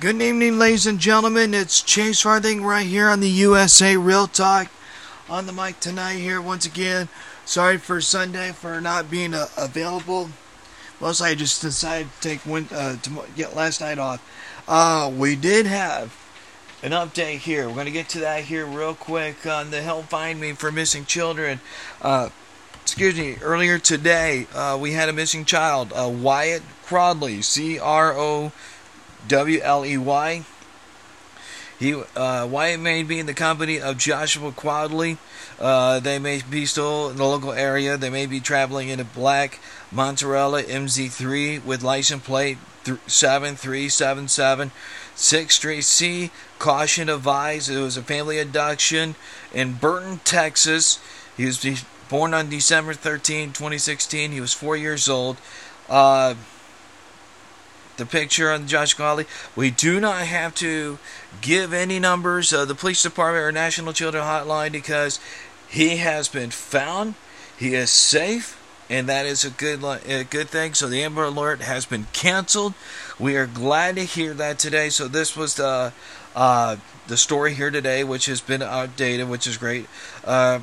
Good evening, ladies and gentlemen. It's Chase Farthing right here on the USA Real Talk on the mic tonight. Here once again. Sorry for Sunday for not being uh, available. Mostly, I just decided to take win- uh, to get last night off. Uh, we did have an update here. We're going to get to that here real quick on the Help Find Me for Missing Children. Uh, excuse me, earlier today, uh, we had a missing child, uh, Wyatt Crowley, C R O W L E Y. He, uh, Wyatt may be in the company of Joshua Quadley. Uh, they may be still in the local area. They may be traveling in a black Monterella MZ3 with license plate 7377 6th Street C. Caution advised. It was a family abduction in Burton, Texas. He was born on December 13, 2016. He was four years old. Uh, the picture on Josh Quadley. We do not have to give any numbers of the police department or National Children Hotline because he has been found. He is safe, and that is a good a good thing. So the Amber Alert has been canceled. We are glad to hear that today. So this was the uh, the story here today, which has been outdated, which is great. Uh,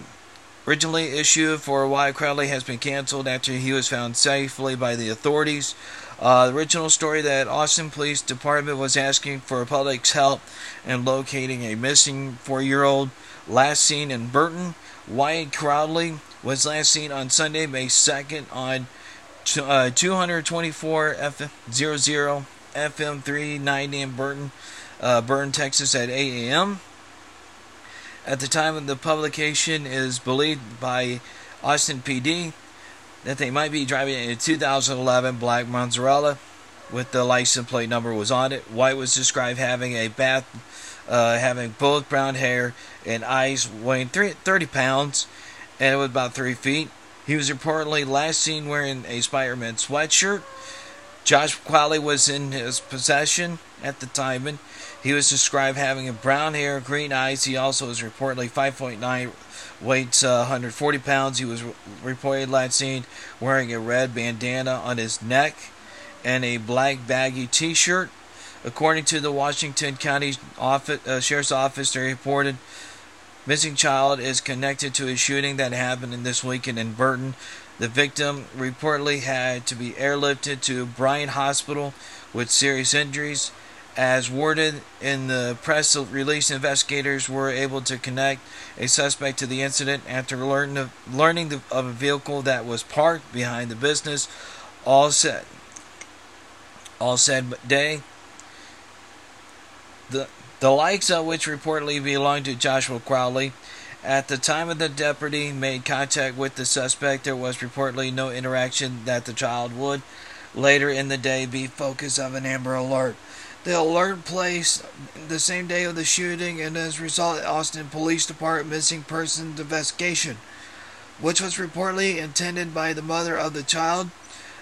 originally issued for Wyatt Crowley has been canceled after he was found safely by the authorities. Uh, the original story that Austin Police Department was asking for public's help in locating a missing four-year-old last seen in Burton. Wyatt Crowley was last seen on Sunday, May 2nd on uh, 224 FM 00 FM 390 in Burton, uh, Burton, Texas at 8 a.m. At the time of the publication, is believed by Austin PD that they might be driving a 2011 black Mozzarella with the license plate number was on it. Wyatt was described having a bath, uh, having both brown hair and eyes weighing 30 pounds, and it was about three feet. He was reportedly last seen wearing a Spider-Man sweatshirt. Josh Qualley was in his possession at the time, and he was described having brown hair, green eyes. He also was reportedly 5.9 weighs uh, 140 pounds. He was reported last seen wearing a red bandana on his neck and a black baggy T-shirt. According to the Washington County office, uh, Sheriff's Office, they reported missing child is connected to a shooting that happened this weekend in Burton. The victim reportedly had to be airlifted to Bryant Hospital with serious injuries. As worded in the press release, investigators were able to connect a suspect to the incident after learning of, learning of a vehicle that was parked behind the business. All said, all said day. The the likes of which reportedly belonged to Joshua Crowley. At the time of the deputy made contact with the suspect, there was reportedly no interaction that the child would later in the day be focus of an Amber Alert. The alert placed the same day of the shooting and as a result Austin Police Department missing persons investigation, which was reportedly intended by the mother of the child.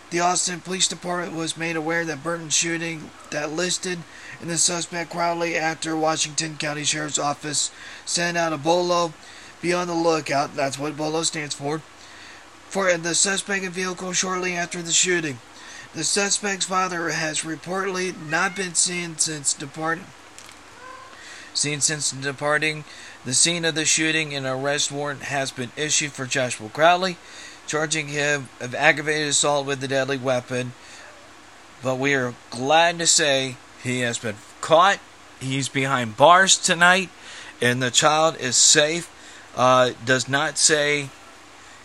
The Austin Police Department was made aware that Burton shooting that listed in the suspect Crowley after Washington County Sheriff's Office sent out a bolo be on the lookout, that's what bolo stands for, for the suspect vehicle shortly after the shooting. The suspect's father has reportedly not been seen since departing. Seen since departing the scene of the shooting, an arrest warrant has been issued for Joshua Crowley, charging him of aggravated assault with a deadly weapon. But we are glad to say he has been caught. He's behind bars tonight, and the child is safe. Uh, does not say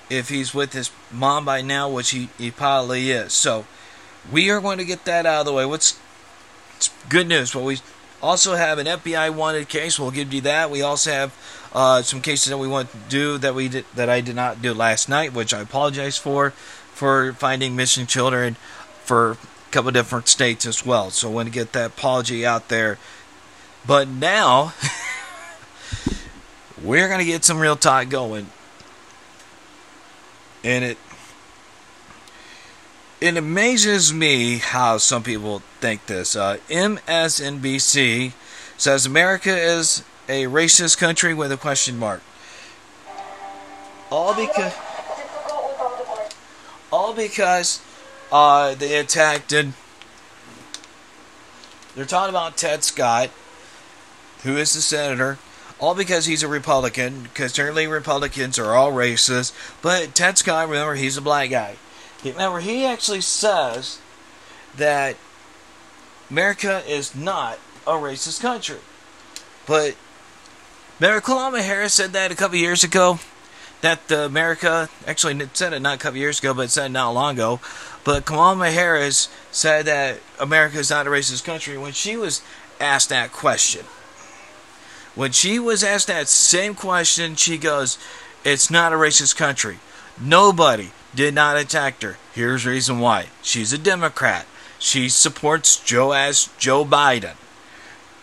if he's with his mom by now, which he, he probably is. So we are going to get that out of the way. What's good news? Well, we also have an FBI wanted case. We'll give you that. We also have uh, some cases that we want to do that we did, that I did not do last night, which I apologize for, for finding missing children for a couple different states as well. So I want to get that apology out there. But now we're gonna get some real talk going, and it it amazes me how some people think this. Uh, MSNBC says America is a racist country with a question mark. All because all because uh, they attacked and They're talking about Ted Scott, who is the senator, all because he's a Republican, because certainly Republicans are all racist. But Ted Scott, remember, he's a black guy. Remember, he actually says that America is not a racist country. But remember, Harris said that a couple years ago. That uh, America actually said it not a couple years ago, but said not long ago. But Kamala Harris said that America is not a racist country when she was asked that question. When she was asked that same question, she goes, It's not a racist country. Nobody did not attack her. Here's the reason why. She's a Democrat. She supports Joe as Joe Biden.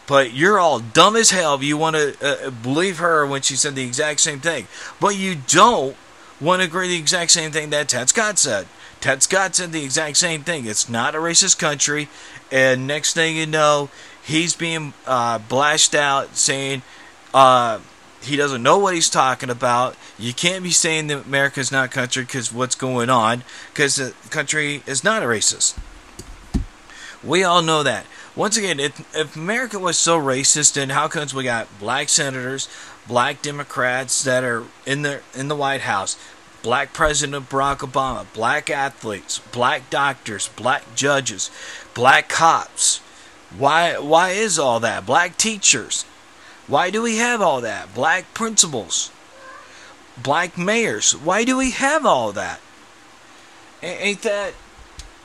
But you're all dumb as hell if you want to uh, believe her when she said the exact same thing. But you don't want to agree the exact same thing that Ted Scott said. Ted Scott said the exact same thing. It's not a racist country. And next thing you know, he's being uh, blasted out saying uh, he doesn't know what he's talking about. You can't be saying that America's not a country because what's going on, because the country is not a racist. We all know that. Once again, if, if America was so racist, then how comes we got black senators, black Democrats that are in the in the White House, black President Barack Obama, black athletes, black doctors, black judges, black cops, why why is all that? Black teachers. Why do we have all that? Black principals. Black mayors. Why do we have all that? Ain't that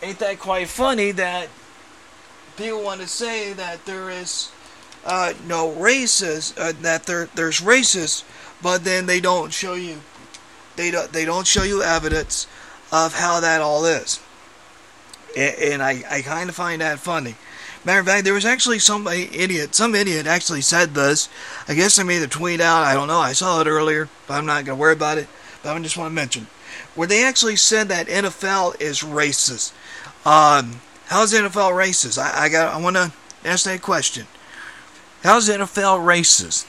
ain't that quite funny that people want to say that there is uh, no races uh, that there there's races, but then they don't show you they don't they don't show you evidence of how that all is, and, and I I kind of find that funny. Matter of fact, there was actually some idiot, some idiot actually said this. I guess I made a tweet out. I don't know. I saw it earlier, but I'm not going to worry about it. But I just want to mention where they actually said that NFL is racist. Um, how's NFL racist? I, I got. I want to ask that question. How's NFL racist?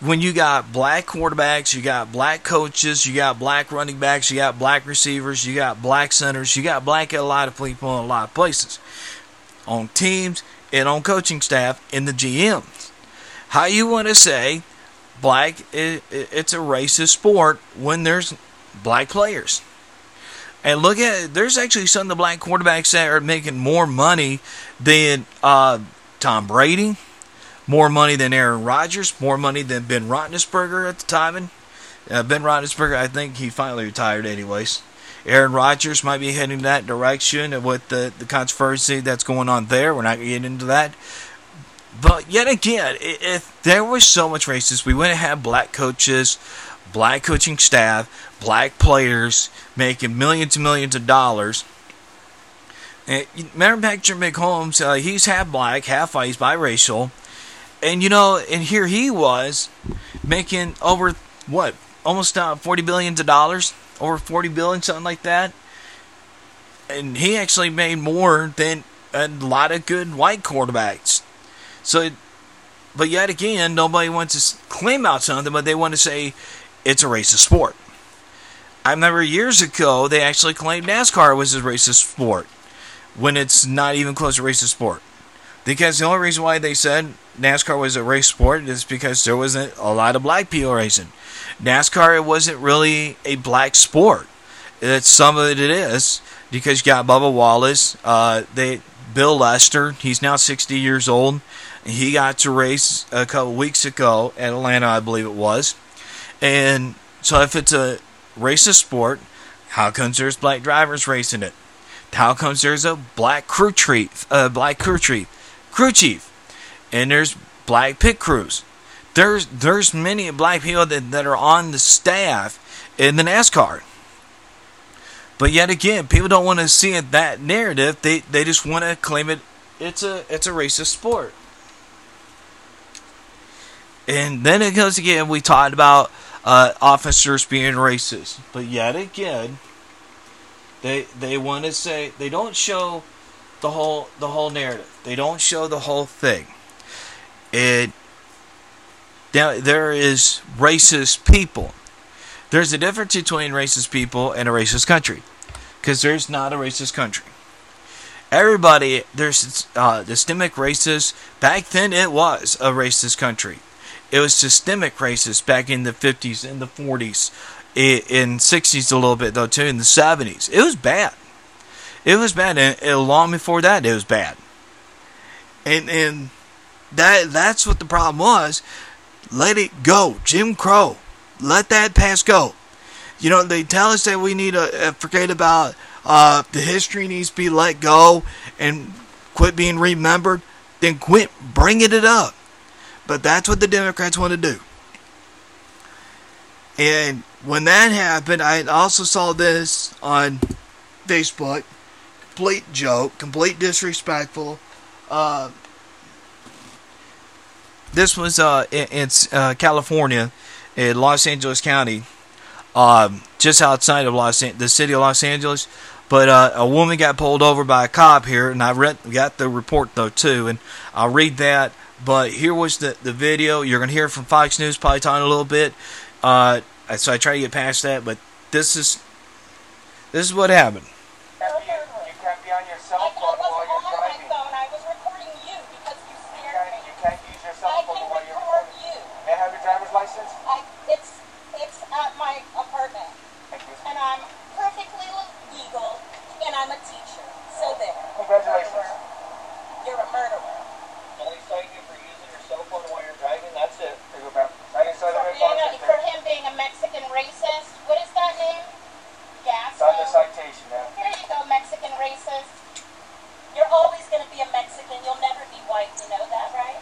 When you got black quarterbacks, you got black coaches, you got black running backs, you got black receivers, you got black centers, you got black a lot of people in a lot of places on teams and on coaching staff in the GMs. How you want to say black it's a racist sport when there's black players. And look at there's actually some of the black quarterbacks that are making more money than uh, Tom Brady, more money than Aaron Rodgers, more money than Ben Roethlisberger at the time. And uh, Ben Roethlisberger, I think he finally retired, anyways. Aaron Rodgers might be heading that direction with the, the controversy that's going on there. We're not going to get into that. But yet again, if there was so much racism, we wouldn't have black coaches, black coaching staff, black players making millions and millions of dollars. And remember Patrick Mahomes, uh, he's half black, half white, he's biracial. And you know, and here he was making over, what, almost uh, 40 billions of dollars? over 40 billion, something like that. And he actually made more than a lot of good white quarterbacks. So, but yet again, nobody wants to claim out something, but they want to say it's a racist sport. I remember years ago they actually claimed NASCAR was a racist sport when it's not even close to racist sport. Because the only reason why they said NASCAR was a race sport is because there wasn't a lot of black people racing. NASCAR it wasn't really a black sport. It's some of it, is because you got Bubba Wallace, uh, they Bill Lester. He's now 60 years old. He got to race a couple weeks ago at Atlanta, I believe it was. And so, if it's a racist sport, how comes there's black drivers racing it? How comes there's a black crew chief, uh, black crew chief, crew chief, and there's black pit crews? There's there's many black people that, that are on the staff in the NASCAR. But yet again, people don't want to see it that narrative. They they just want to claim it it's a it's a racist sport. And then it goes again. We talked about uh, officers being racist, but yet again, they they want to say they don't show the whole the whole narrative. They don't show the whole thing. It now, there is racist people. There's a difference between racist people and a racist country. Because there's not a racist country. everybody there's uh, systemic racist. Back then, it was a racist country. It was systemic racist back in the 50s and the 40s, in 60s a little bit though too, in the 70s. It was bad. It was bad, and, and long before that, it was bad. And and that that's what the problem was. Let it go, Jim Crow. Let that past go. You know they tell us that we need to uh, forget about uh, the history needs to be let go and quit being remembered. Then quit bringing it up. But that's what the Democrats want to do. And when that happened, I also saw this on Facebook. Complete joke, complete disrespectful. Uh, this was uh, in it's uh, California, in Los Angeles County, um, just outside of Los An- the city of Los Angeles. But uh, a woman got pulled over by a cop here, and I read got the report though too, and I'll read that. But here was the the video. You're gonna hear from Fox News probably talking a little bit. Uh, so I try to get past that, but this is this is what happened. You can't be on your cell phone while you're driving. You can't, you can't use your cell phone while you're recording. May I have your driver's license? I, it's it's at my apartment, Thank you. and I'm perfectly legal, and I'm a teacher. So there. Congratulations. You're a murderer. Only citing you for using your cell phone while you're driving, that's it. There you go. I didn't say For, being a, for him being a Mexican racist. What is that name? It's on the citation, ma'am. Here you go, Mexican racist. You're always going to be a Mexican. You'll never be white. You know that, right?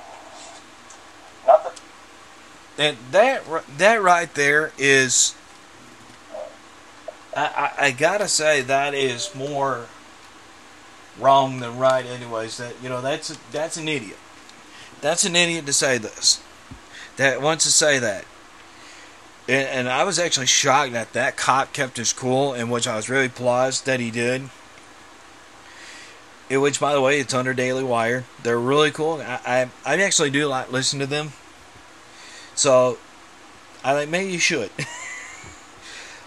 Not the And that that right there is, I, I gotta say that is more wrong than right. Anyways, that you know that's a, that's an idiot. That's an idiot to say this. That wants to say that. And, and I was actually shocked that that cop kept his cool, and which I was really pleased that he did. In which, by the way, it's under Daily Wire. They're really cool. I I, I actually do like listen to them. So, I think maybe you should.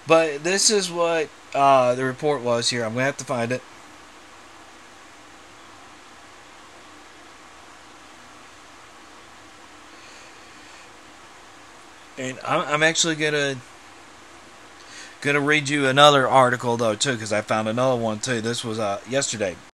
but this is what uh, the report was here. I'm going to have to find it. And I'm, actually going to read you another article though too because I found another one too. This was uh, yesterday.